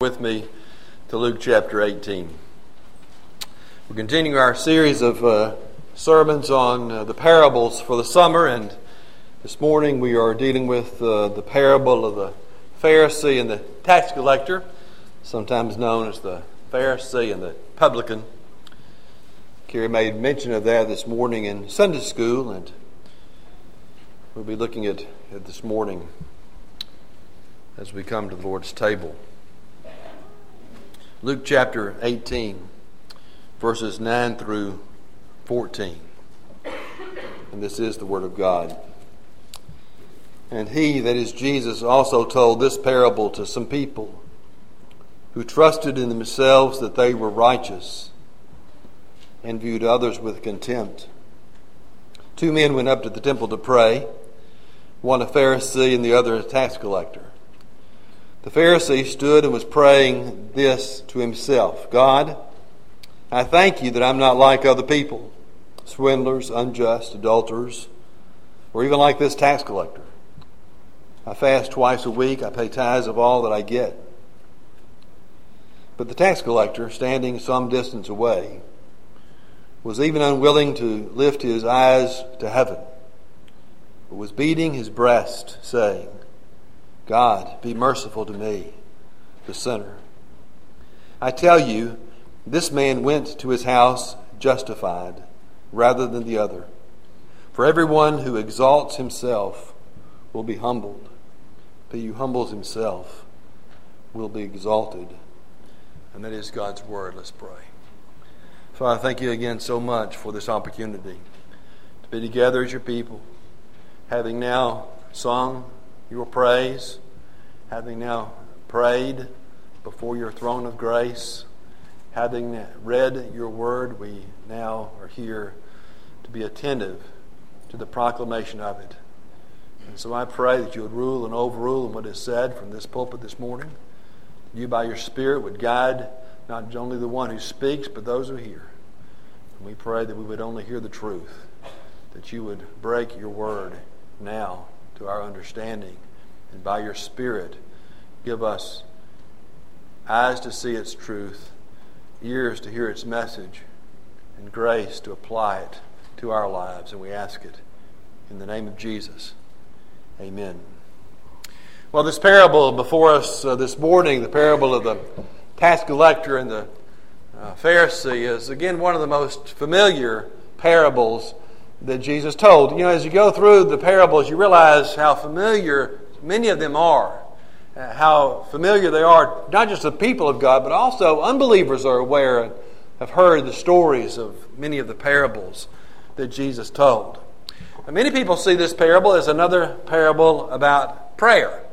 with me to Luke chapter 18. We're continuing our series of uh, sermons on uh, the parables for the summer, and this morning we are dealing with uh, the parable of the Pharisee and the tax collector, sometimes known as the Pharisee and the publican. Carrie made mention of that this morning in Sunday school, and we'll be looking at it this morning as we come to the Lord's table. Luke chapter 18, verses 9 through 14. And this is the Word of God. And he, that is Jesus, also told this parable to some people who trusted in themselves that they were righteous and viewed others with contempt. Two men went up to the temple to pray, one a Pharisee and the other a tax collector. The Pharisee stood and was praying this to himself God, I thank you that I'm not like other people, swindlers, unjust, adulterers, or even like this tax collector. I fast twice a week, I pay tithes of all that I get. But the tax collector, standing some distance away, was even unwilling to lift his eyes to heaven, but was beating his breast, saying, God, be merciful to me, the sinner. I tell you, this man went to his house justified rather than the other. For everyone who exalts himself will be humbled, but he who humbles himself will be exalted. And that is God's word. Let's pray. Father, I thank you again so much for this opportunity to be together as your people, having now sung your praise, having now prayed before your throne of grace, having read your word, we now are here to be attentive to the proclamation of it. And so I pray that you would rule and overrule what is said from this pulpit this morning. You, by your Spirit, would guide not only the one who speaks, but those who hear. And we pray that we would only hear the truth, that you would break your word now to our understanding. And by your Spirit, give us eyes to see its truth, ears to hear its message, and grace to apply it to our lives. And we ask it in the name of Jesus. Amen. Well, this parable before us uh, this morning, the parable of the tax collector and the uh, Pharisee, is again one of the most familiar parables that Jesus told. You know, as you go through the parables, you realize how familiar many of them are. Uh, how familiar they are, not just the people of God, but also unbelievers are aware and have heard the stories of many of the parables that Jesus told. Many people see this parable as another parable about prayer,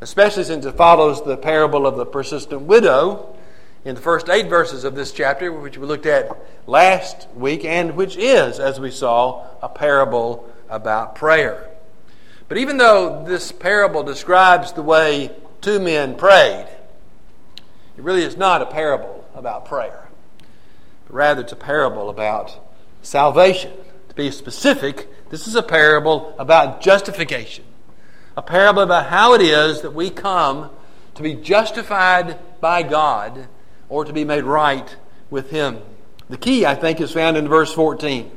especially since it follows the parable of the persistent widow in the first eight verses of this chapter, which we looked at last week, and which is, as we saw, a parable about prayer. But even though this parable describes the way two men prayed, it really is not a parable about prayer, but rather it's a parable about salvation. To be specific, this is a parable about justification, a parable about how it is that we come to be justified by God or to be made right with Him. The key, I think, is found in verse 14,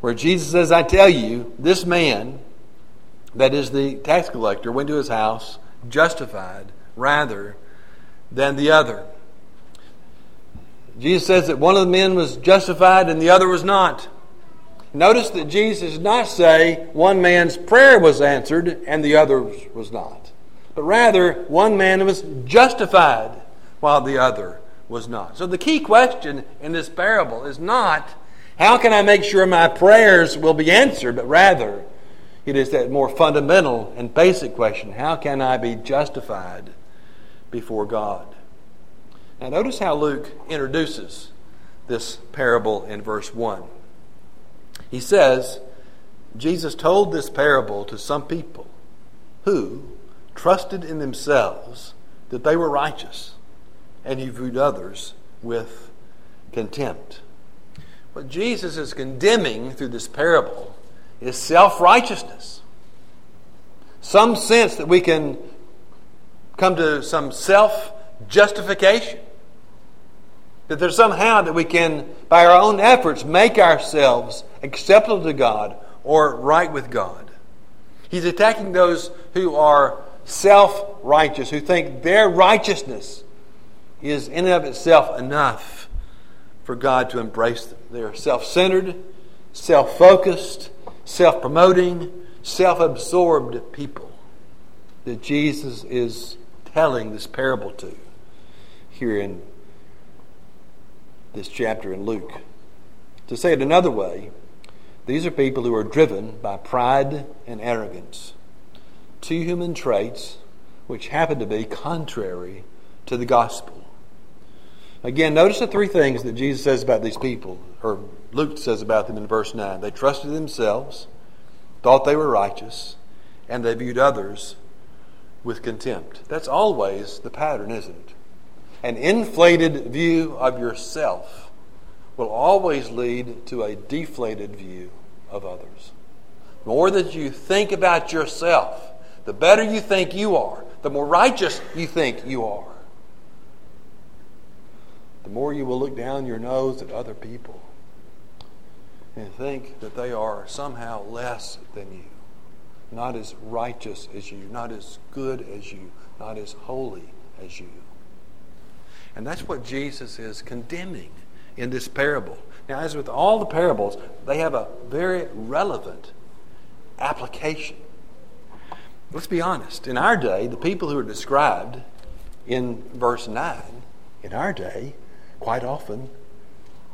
where Jesus says, I tell you, this man, that is, the tax collector, went to his house justified rather than the other. Jesus says that one of the men was justified and the other was not. Notice that Jesus did not say one man's prayer was answered and the other's was not. But rather, one man was justified while the other was not. So the key question in this parable is not how can I make sure my prayers will be answered, but rather, it is that more fundamental and basic question how can I be justified before God? Now, notice how Luke introduces this parable in verse 1. He says, Jesus told this parable to some people who trusted in themselves that they were righteous, and he viewed others with contempt. What Jesus is condemning through this parable is self righteousness. Some sense that we can come to some self justification. That there's somehow that we can, by our own efforts, make ourselves acceptable to God or right with God. He's attacking those who are self righteous, who think their righteousness is in and of itself enough for God to embrace them. They are self centered, self focused, self promoting, self absorbed people that Jesus is telling this parable to here in this chapter in Luke. To say it another way, these are people who are driven by pride and arrogance, two human traits which happen to be contrary to the gospel. Again, notice the three things that Jesus says about these people, or Luke says about them in verse 9. They trusted themselves, thought they were righteous, and they viewed others with contempt. That's always the pattern, isn't it? An inflated view of yourself will always lead to a deflated view of others. The more that you think about yourself, the better you think you are, the more righteous you think you are, the more you will look down your nose at other people and think that they are somehow less than you, not as righteous as you, not as good as you, not as holy as you. And that's what Jesus is condemning in this parable. Now, as with all the parables, they have a very relevant application. Let's be honest. In our day, the people who are described in verse 9, in our day, quite often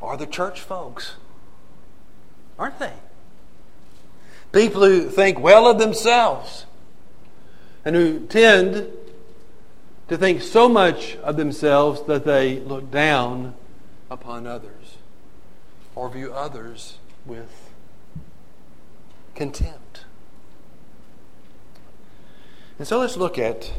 are the church folks. Aren't they? People who think well of themselves and who tend to think so much of themselves that they look down upon others or view others with contempt. And so let's look at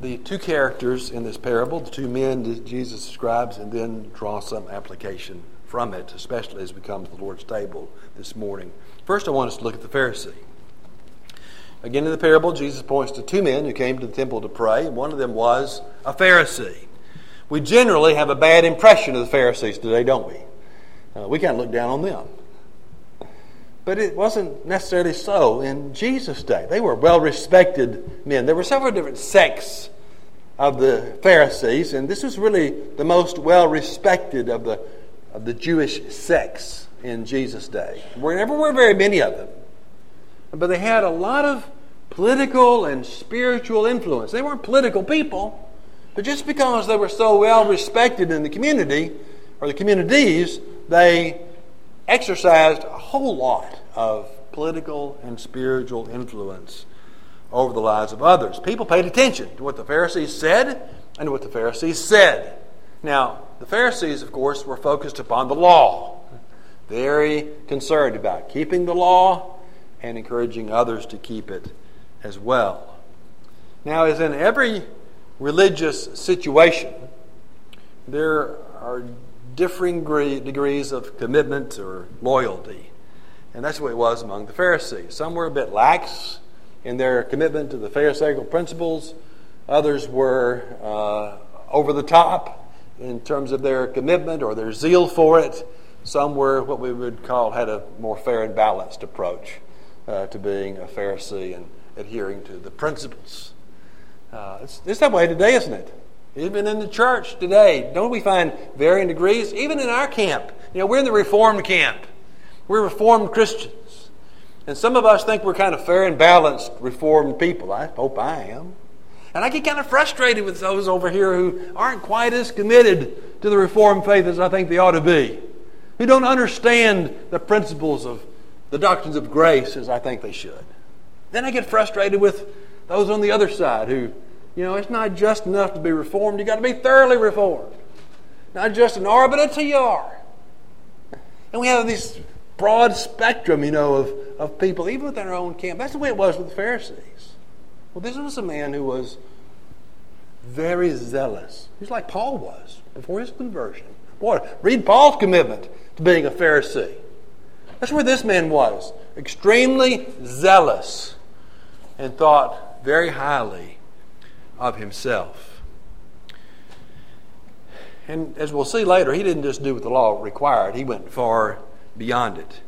the two characters in this parable, the two men that Jesus describes, and then draw some application from it, especially as we come to the Lord's table this morning. First, I want us to look at the Pharisee. Again, in the parable, Jesus points to two men who came to the temple to pray. And one of them was a Pharisee. We generally have a bad impression of the Pharisees today, don't we? Uh, we kind of look down on them. But it wasn't necessarily so in Jesus' day. They were well respected men. There were several different sects of the Pharisees, and this was really the most well respected of the, of the Jewish sects in Jesus' day. There were very many of them, but they had a lot of political and spiritual influence. They weren't political people, but just because they were so well respected in the community or the communities, they exercised a whole lot of political and spiritual influence over the lives of others. People paid attention to what the Pharisees said and what the Pharisees said. Now, the Pharisees, of course, were focused upon the law, very concerned about keeping the law and encouraging others to keep it as well. Now, as in every religious situation, there are differing degrees of commitment or loyalty. And that's way it was among the Pharisees. Some were a bit lax in their commitment to the Pharisaical principles, others were uh, over the top in terms of their commitment or their zeal for it. Some were what we would call had a more fair and balanced approach uh, to being a Pharisee and adhering to the principles. Uh, it's, it's that way today, isn't it? Even in the church today, don't we find varying degrees? Even in our camp. You know, we're in the Reformed camp. We're Reformed Christians. And some of us think we're kind of fair and balanced Reformed people. I hope I am. And I get kind of frustrated with those over here who aren't quite as committed to the Reformed faith as I think they ought to be, who don't understand the principles of the doctrines of grace as I think they should. Then I get frustrated with those on the other side who you know, it's not just enough to be reformed, you've got to be thoroughly reformed. Not just an R, but a TR. And we have this broad spectrum, you know, of, of people, even within our own camp. That's the way it was with the Pharisees. Well, this was a man who was very zealous. He's like Paul was before his conversion. Boy, read Paul's commitment to being a Pharisee. That's where this man was. Extremely zealous and thought very highly of himself. And as we'll see later, he didn't just do what the law required, he went far beyond it.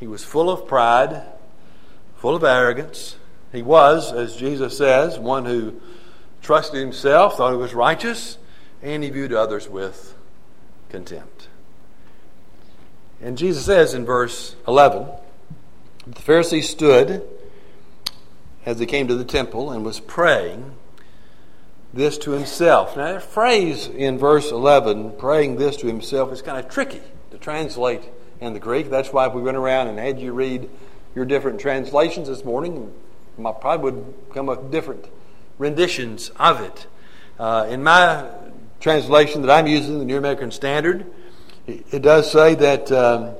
He was full of pride, full of arrogance. He was, as Jesus says, one who trusted himself, thought he was righteous, and he viewed others with contempt. And Jesus says in verse 11 the Pharisee stood as he came to the temple and was praying this to himself. Now, that phrase in verse 11, praying this to himself, is kind of tricky to translate in the Greek. That's why if we went around and had you read your different translations this morning, I probably would come up with different renditions of it. Uh, in my translation that I'm using, the New American Standard, it, it does say that um,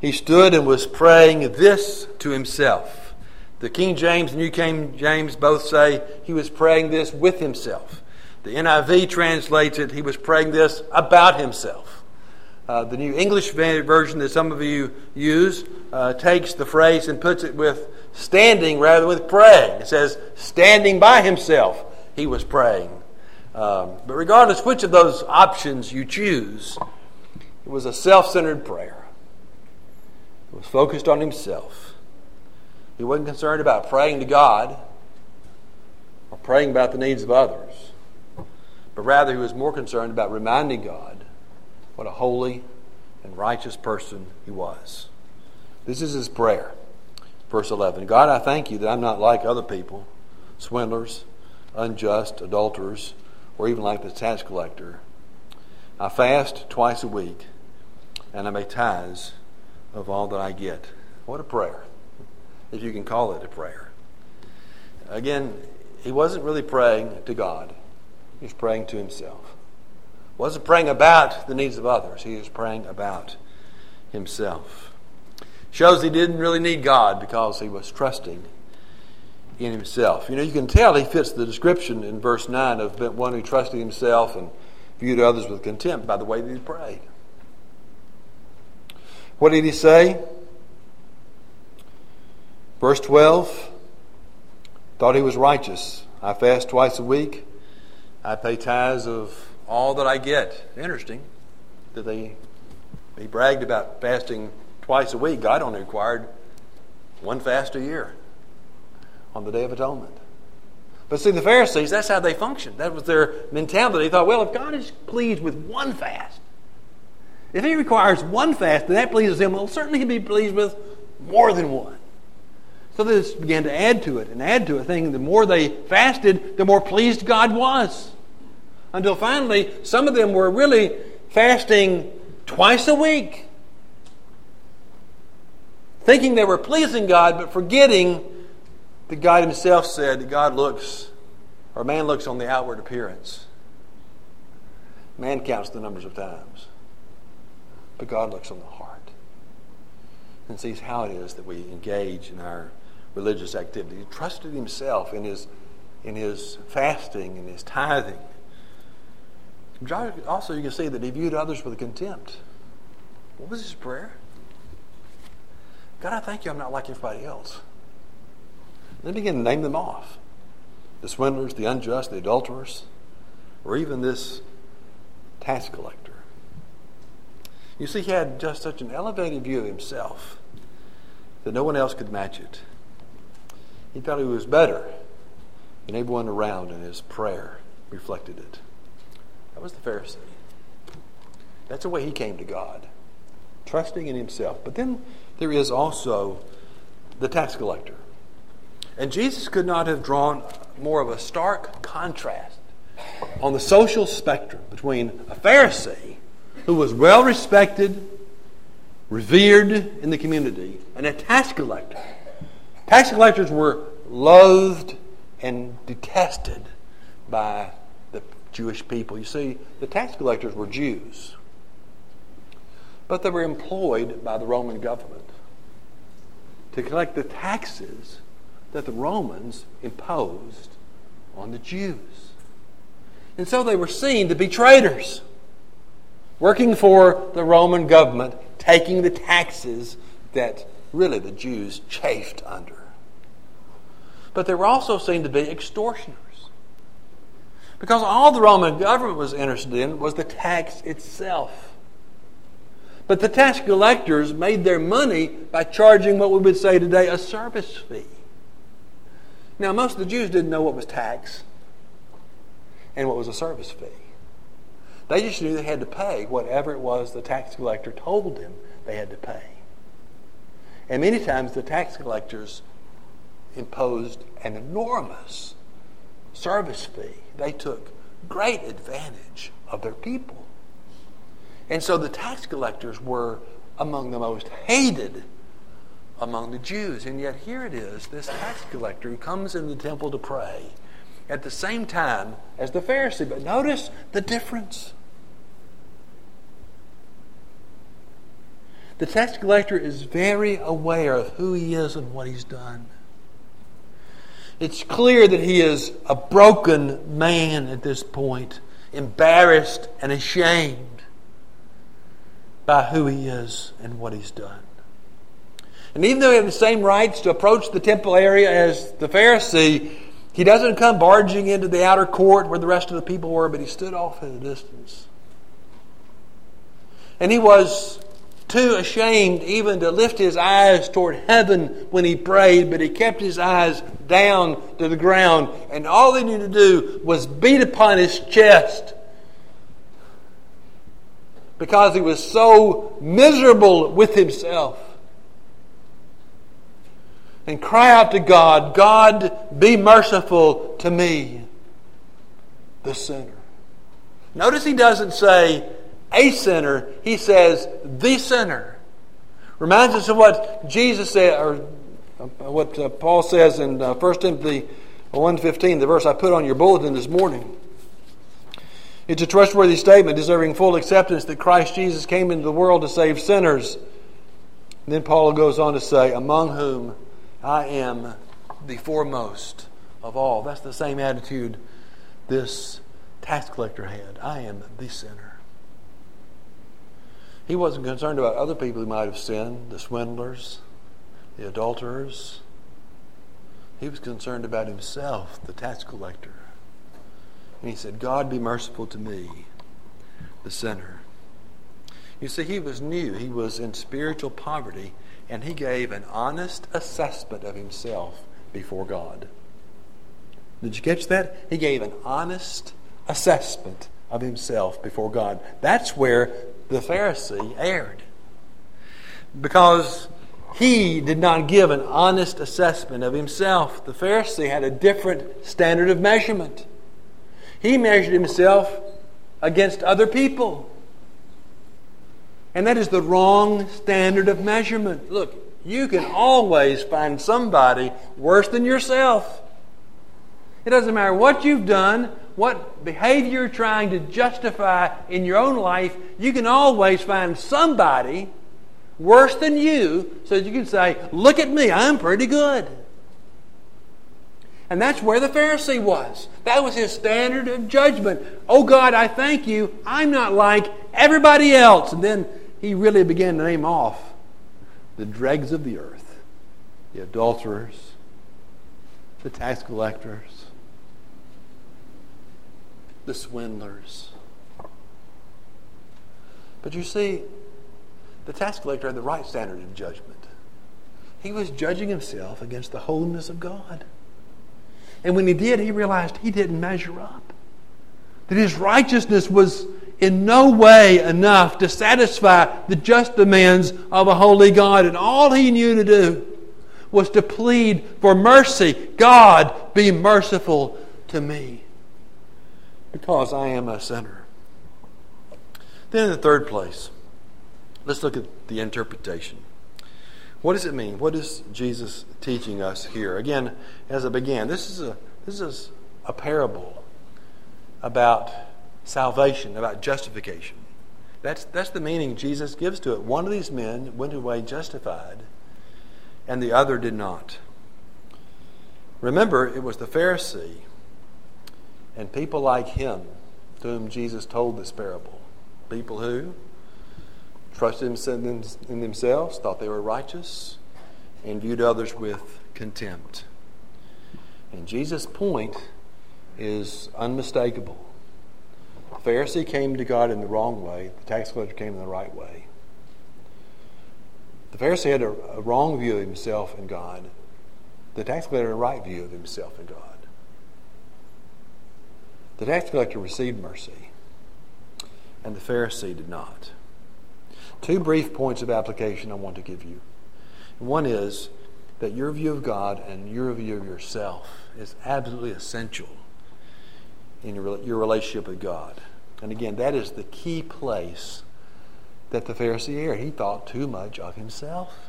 he stood and was praying this to himself. The King James and New King James both say he was praying this with himself. The NIV translates it, he was praying this about himself. Uh, the New English version that some of you use uh, takes the phrase and puts it with standing rather than with praying. It says, standing by himself, he was praying. Um, but regardless which of those options you choose, it was a self centered prayer. It was focused on himself. He wasn't concerned about praying to God or praying about the needs of others, but rather he was more concerned about reminding God what a holy and righteous person he was. This is his prayer. Verse 11 God, I thank you that I'm not like other people, swindlers, unjust, adulterers, or even like the tax collector. I fast twice a week, and I make tithes of all that I get. What a prayer if you can call it a prayer. Again, he wasn't really praying to God, he was praying to himself. Wasn't praying about the needs of others, he was praying about himself. Shows he didn't really need God because he was trusting in himself. You know, you can tell he fits the description in verse 9 of one who trusted himself and viewed others with contempt by the way that he prayed. What did he say? Verse 12 thought he was righteous. I fast twice a week. I pay tithes of all that I get. Interesting that they he bragged about fasting twice a week. God only required one fast a year on the Day of Atonement. But see, the Pharisees, that's how they functioned. That was their mentality. They thought, well, if God is pleased with one fast, if He requires one fast, then that pleases Him, well, certainly He'd be pleased with more than one. So they just began to add to it and add to it, thinking the more they fasted, the more pleased God was. Until finally, some of them were really fasting twice a week, thinking they were pleasing God, but forgetting that God Himself said that God looks, or man looks on the outward appearance. Man counts the numbers of times, but God looks on the heart and sees how it is that we engage in our religious activity. He trusted himself in his, in his fasting and his tithing. Also, you can see that he viewed others with contempt. What was his prayer? God, I thank you I'm not like everybody else. then begin to name them off the swindlers, the unjust, the adulterers, or even this tax collector. You see, he had just such an elevated view of himself that no one else could match it. He thought he was better than everyone around, and his prayer reflected it. Was the Pharisee. That's the way he came to God, trusting in himself. But then there is also the tax collector. And Jesus could not have drawn more of a stark contrast on the social spectrum between a Pharisee who was well respected, revered in the community, and a tax collector Tax collectors were loathed and detested by Jewish people. You see, the tax collectors were Jews, but they were employed by the Roman government to collect the taxes that the Romans imposed on the Jews. And so they were seen to be traitors, working for the Roman government, taking the taxes that really the Jews chafed under. But they were also seen to be extortioners. Because all the Roman government was interested in was the tax itself. But the tax collectors made their money by charging what we would say today a service fee. Now, most of the Jews didn't know what was tax and what was a service fee. They just knew they had to pay whatever it was the tax collector told them they had to pay. And many times the tax collectors imposed an enormous service fee. They took great advantage of their people. And so the tax collectors were among the most hated among the Jews. And yet here it is, this tax collector who comes in the temple to pray at the same time as the Pharisee. But notice the difference. The tax collector is very aware of who he is and what he's done. It's clear that he is a broken man at this point, embarrassed and ashamed by who he is and what he's done. And even though he had the same rights to approach the temple area as the Pharisee, he doesn't come barging into the outer court where the rest of the people were, but he stood off at a distance. And he was too ashamed even to lift his eyes toward heaven when he prayed, but he kept his eyes down to the ground. And all he needed to do was beat upon his chest because he was so miserable with himself. And cry out to God, God, be merciful to me, the sinner. Notice he doesn't say a sinner, he says the sinner. Reminds us of what Jesus said, or what uh, Paul says in uh, 1 Timothy 1.15, the verse I put on your bulletin this morning. It's a trustworthy statement deserving full acceptance that Christ Jesus came into the world to save sinners. And then Paul goes on to say, among whom I am the foremost of all. That's the same attitude this tax collector had. I am the sinner. He wasn't concerned about other people who might have sinned, the swindlers, the adulterers. He was concerned about himself, the tax collector. And he said, God be merciful to me, the sinner. You see, he was new. He was in spiritual poverty, and he gave an honest assessment of himself before God. Did you catch that? He gave an honest assessment of himself before God. That's where the Pharisee erred. Because he did not give an honest assessment of himself. The Pharisee had a different standard of measurement. He measured himself against other people. And that is the wrong standard of measurement. Look, you can always find somebody worse than yourself. It doesn't matter what you've done, what behavior you're trying to justify in your own life, you can always find somebody worse than you so that you can say, Look at me, I'm pretty good. And that's where the Pharisee was. That was his standard of judgment. Oh God, I thank you. I'm not like everybody else. And then he really began to name off the dregs of the earth the adulterers, the tax collectors, the swindlers. But you see, the tax collector had the right standard of judgment. He was judging himself against the holiness of God. And when he did, he realized he didn't measure up. That his righteousness was in no way enough to satisfy the just demands of a holy God. And all he knew to do was to plead for mercy. God, be merciful to me because I am a sinner. Then, in the third place, let's look at the interpretation. What does it mean? What is Jesus teaching us here? Again, as I began, this is a, this is a parable about salvation, about justification. That's, that's the meaning Jesus gives to it. One of these men went away justified, and the other did not. Remember, it was the Pharisee and people like him to whom Jesus told this parable. People who trusted in themselves, thought they were righteous, and viewed others with contempt. And Jesus' point is unmistakable. The Pharisee came to God in the wrong way, the tax collector came in the right way. The Pharisee had a, a wrong view of himself and God. The tax collector had a right view of himself and God. The tax collector received mercy, and the Pharisee did not. Two brief points of application I want to give you. One is that your view of God and your view of yourself is absolutely essential in your, your relationship with God. And again, that is the key place that the Pharisee erred. He thought too much of himself.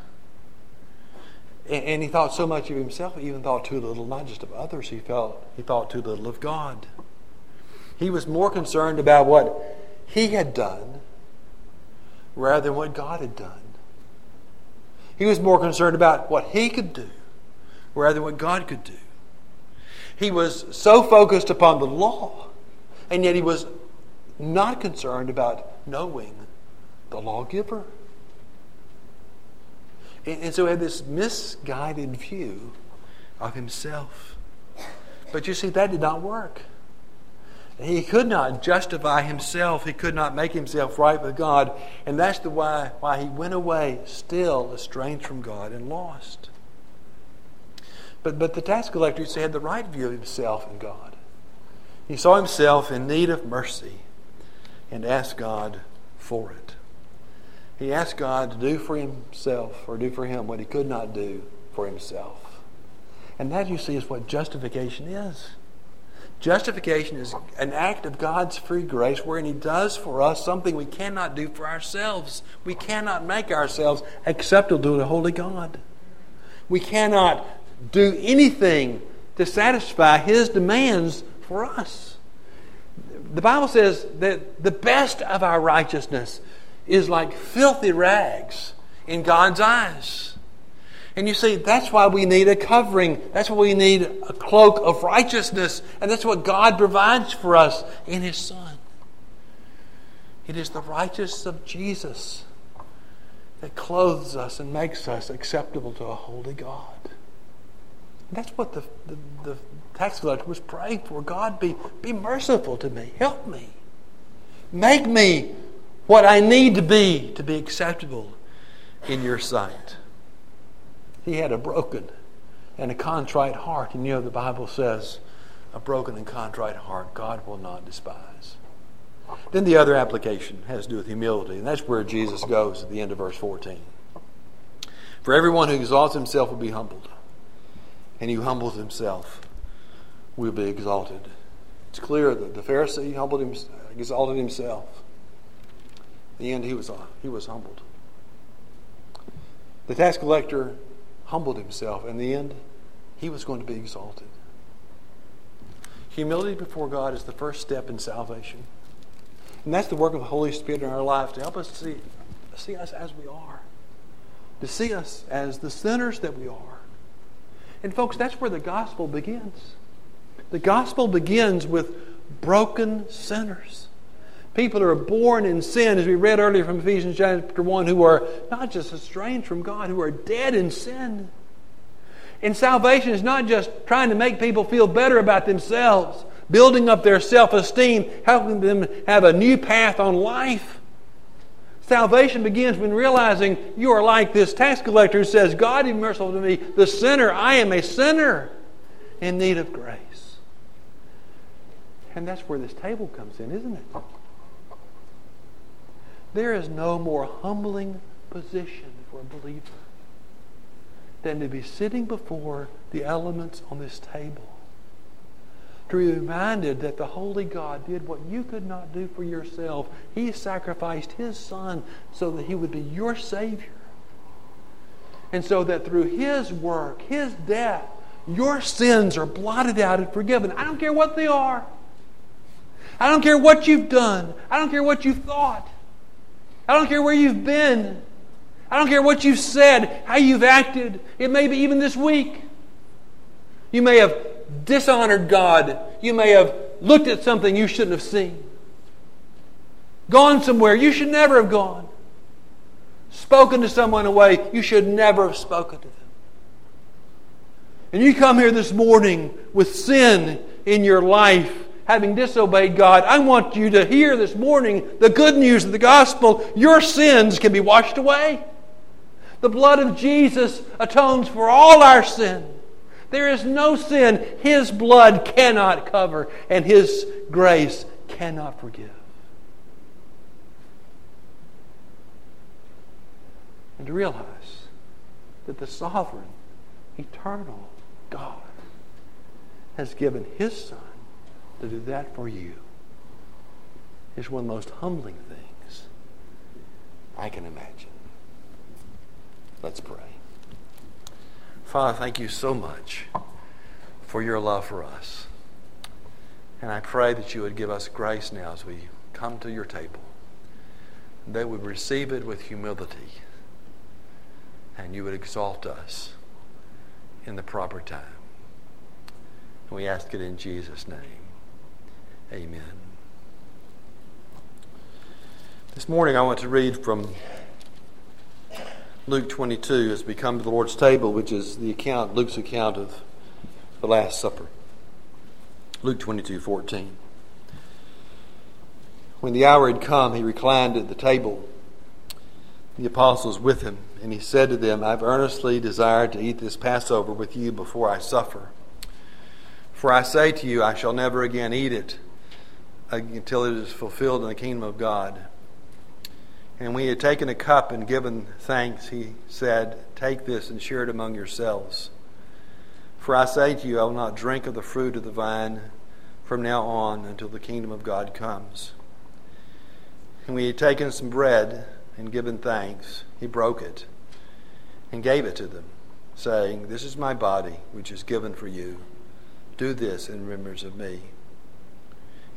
And, and he thought so much of himself, he even thought too little, not just of others, he, felt, he thought too little of God. He was more concerned about what he had done rather than what God had done. He was more concerned about what he could do rather than what God could do. He was so focused upon the law, and yet he was not concerned about knowing the lawgiver. And, and so he had this misguided view of himself. But you see, that did not work. He could not justify himself. He could not make himself right with God. And that's the why, why he went away still estranged from God and lost. But, but the tax collector had the right view of himself and God. He saw himself in need of mercy and asked God for it. He asked God to do for himself or do for him what he could not do for himself. And that, you see, is what justification is. Justification is an act of God's free grace wherein He does for us something we cannot do for ourselves. We cannot make ourselves acceptable to the Holy God. We cannot do anything to satisfy His demands for us. The Bible says that the best of our righteousness is like filthy rags in God's eyes. And you see, that's why we need a covering. That's why we need a cloak of righteousness. And that's what God provides for us in His Son. It is the righteousness of Jesus that clothes us and makes us acceptable to a holy God. And that's what the, the, the tax collector was praying for. God, be, be merciful to me. Help me. Make me what I need to be to be acceptable in your sight. He had a broken and a contrite heart. And you know, the Bible says, a broken and contrite heart God will not despise. Then the other application has to do with humility, and that's where Jesus goes at the end of verse 14. For everyone who exalts himself will be humbled, and he who humbles himself will be exalted. It's clear that the Pharisee humbled himself, exalted himself. In the end, he was, he was humbled. The tax collector humbled himself. In the end, he was going to be exalted. Humility before God is the first step in salvation. And that's the work of the Holy Spirit in our life to help us see, see us as we are, to see us as the sinners that we are. And, folks, that's where the gospel begins. The gospel begins with broken sinners. People who are born in sin, as we read earlier from Ephesians chapter 1, who are not just estranged from God, who are dead in sin. And salvation is not just trying to make people feel better about themselves, building up their self esteem, helping them have a new path on life. Salvation begins when realizing you are like this tax collector who says, God, be merciful to me, the sinner. I am a sinner in need of grace. And that's where this table comes in, isn't it? There is no more humbling position for a believer than to be sitting before the elements on this table. To be reminded that the Holy God did what you could not do for yourself. He sacrificed His Son so that He would be your Savior. And so that through His work, His death, your sins are blotted out and forgiven. I don't care what they are. I don't care what you've done. I don't care what you've thought. I don't care where you've been. I don't care what you've said, how you've acted. It may be even this week. You may have dishonored God. You may have looked at something you shouldn't have seen. Gone somewhere you should never have gone. Spoken to someone in a way you should never have spoken to them. And you come here this morning with sin in your life having disobeyed God, I want you to hear this morning the good news of the gospel. Your sins can be washed away. The blood of Jesus atones for all our sin. There is no sin His blood cannot cover, and His grace cannot forgive. And to realize that the sovereign, eternal God has given His Son to do that for you is one of the most humbling things I can imagine. Let's pray. Father, thank you so much for your love for us. And I pray that you would give us grace now as we come to your table, that we receive it with humility, and you would exalt us in the proper time. We ask it in Jesus' name. Amen. This morning I want to read from Luke 22 as we come to the Lord's table, which is the account, Luke's account of the Last Supper. Luke 22, 14. When the hour had come, he reclined at the table, the apostles with him, and he said to them, I've earnestly desired to eat this Passover with you before I suffer. For I say to you, I shall never again eat it Uh, until it is fulfilled in the kingdom of God. And when he had taken a cup and given thanks, he said, Take this and share it among yourselves. For I say to you, I will not drink of the fruit of the vine from now on until the kingdom of God comes. And when he had taken some bread and given thanks, he broke it and gave it to them, saying, This is my body, which is given for you. Do this in remembrance of me.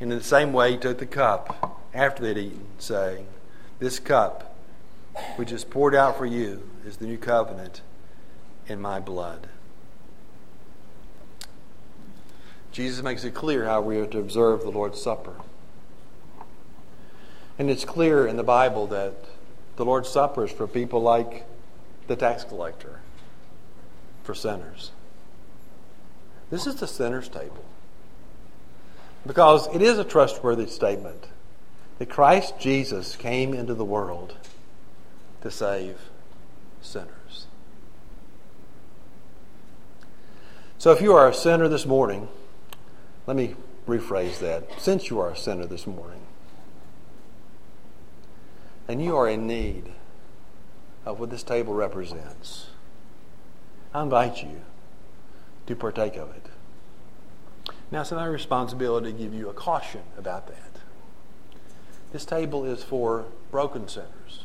And in the same way, he took the cup after they had eaten, saying, This cup, which is poured out for you, is the new covenant in my blood. Jesus makes it clear how we are to observe the Lord's Supper. And it's clear in the Bible that the Lord's Supper is for people like the tax collector, for sinners. This is the sinner's table. Because it is a trustworthy statement that Christ Jesus came into the world to save sinners. So if you are a sinner this morning, let me rephrase that. Since you are a sinner this morning, and you are in need of what this table represents, I invite you to partake of it. Now, it's my responsibility to give you a caution about that. This table is for broken sinners,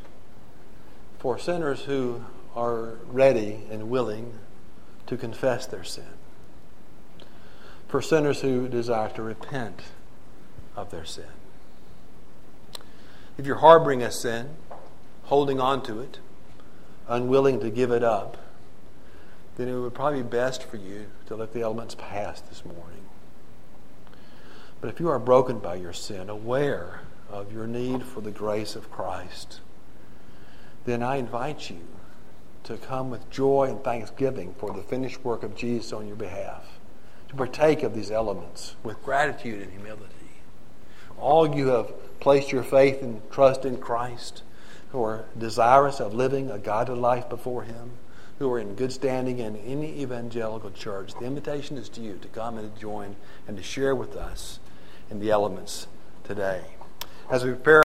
for sinners who are ready and willing to confess their sin, for sinners who desire to repent of their sin. If you're harboring a sin, holding on to it, unwilling to give it up, then it would probably be best for you to let the elements pass this morning. But if you are broken by your sin, aware of your need for the grace of Christ, then I invite you to come with joy and thanksgiving for the finished work of Jesus on your behalf, to partake of these elements with gratitude and humility. All you have placed your faith and trust in Christ, who are desirous of living a godly life before Him, who are in good standing in any evangelical church, the invitation is to you to come and join and to share with us in the elements today. As we prepare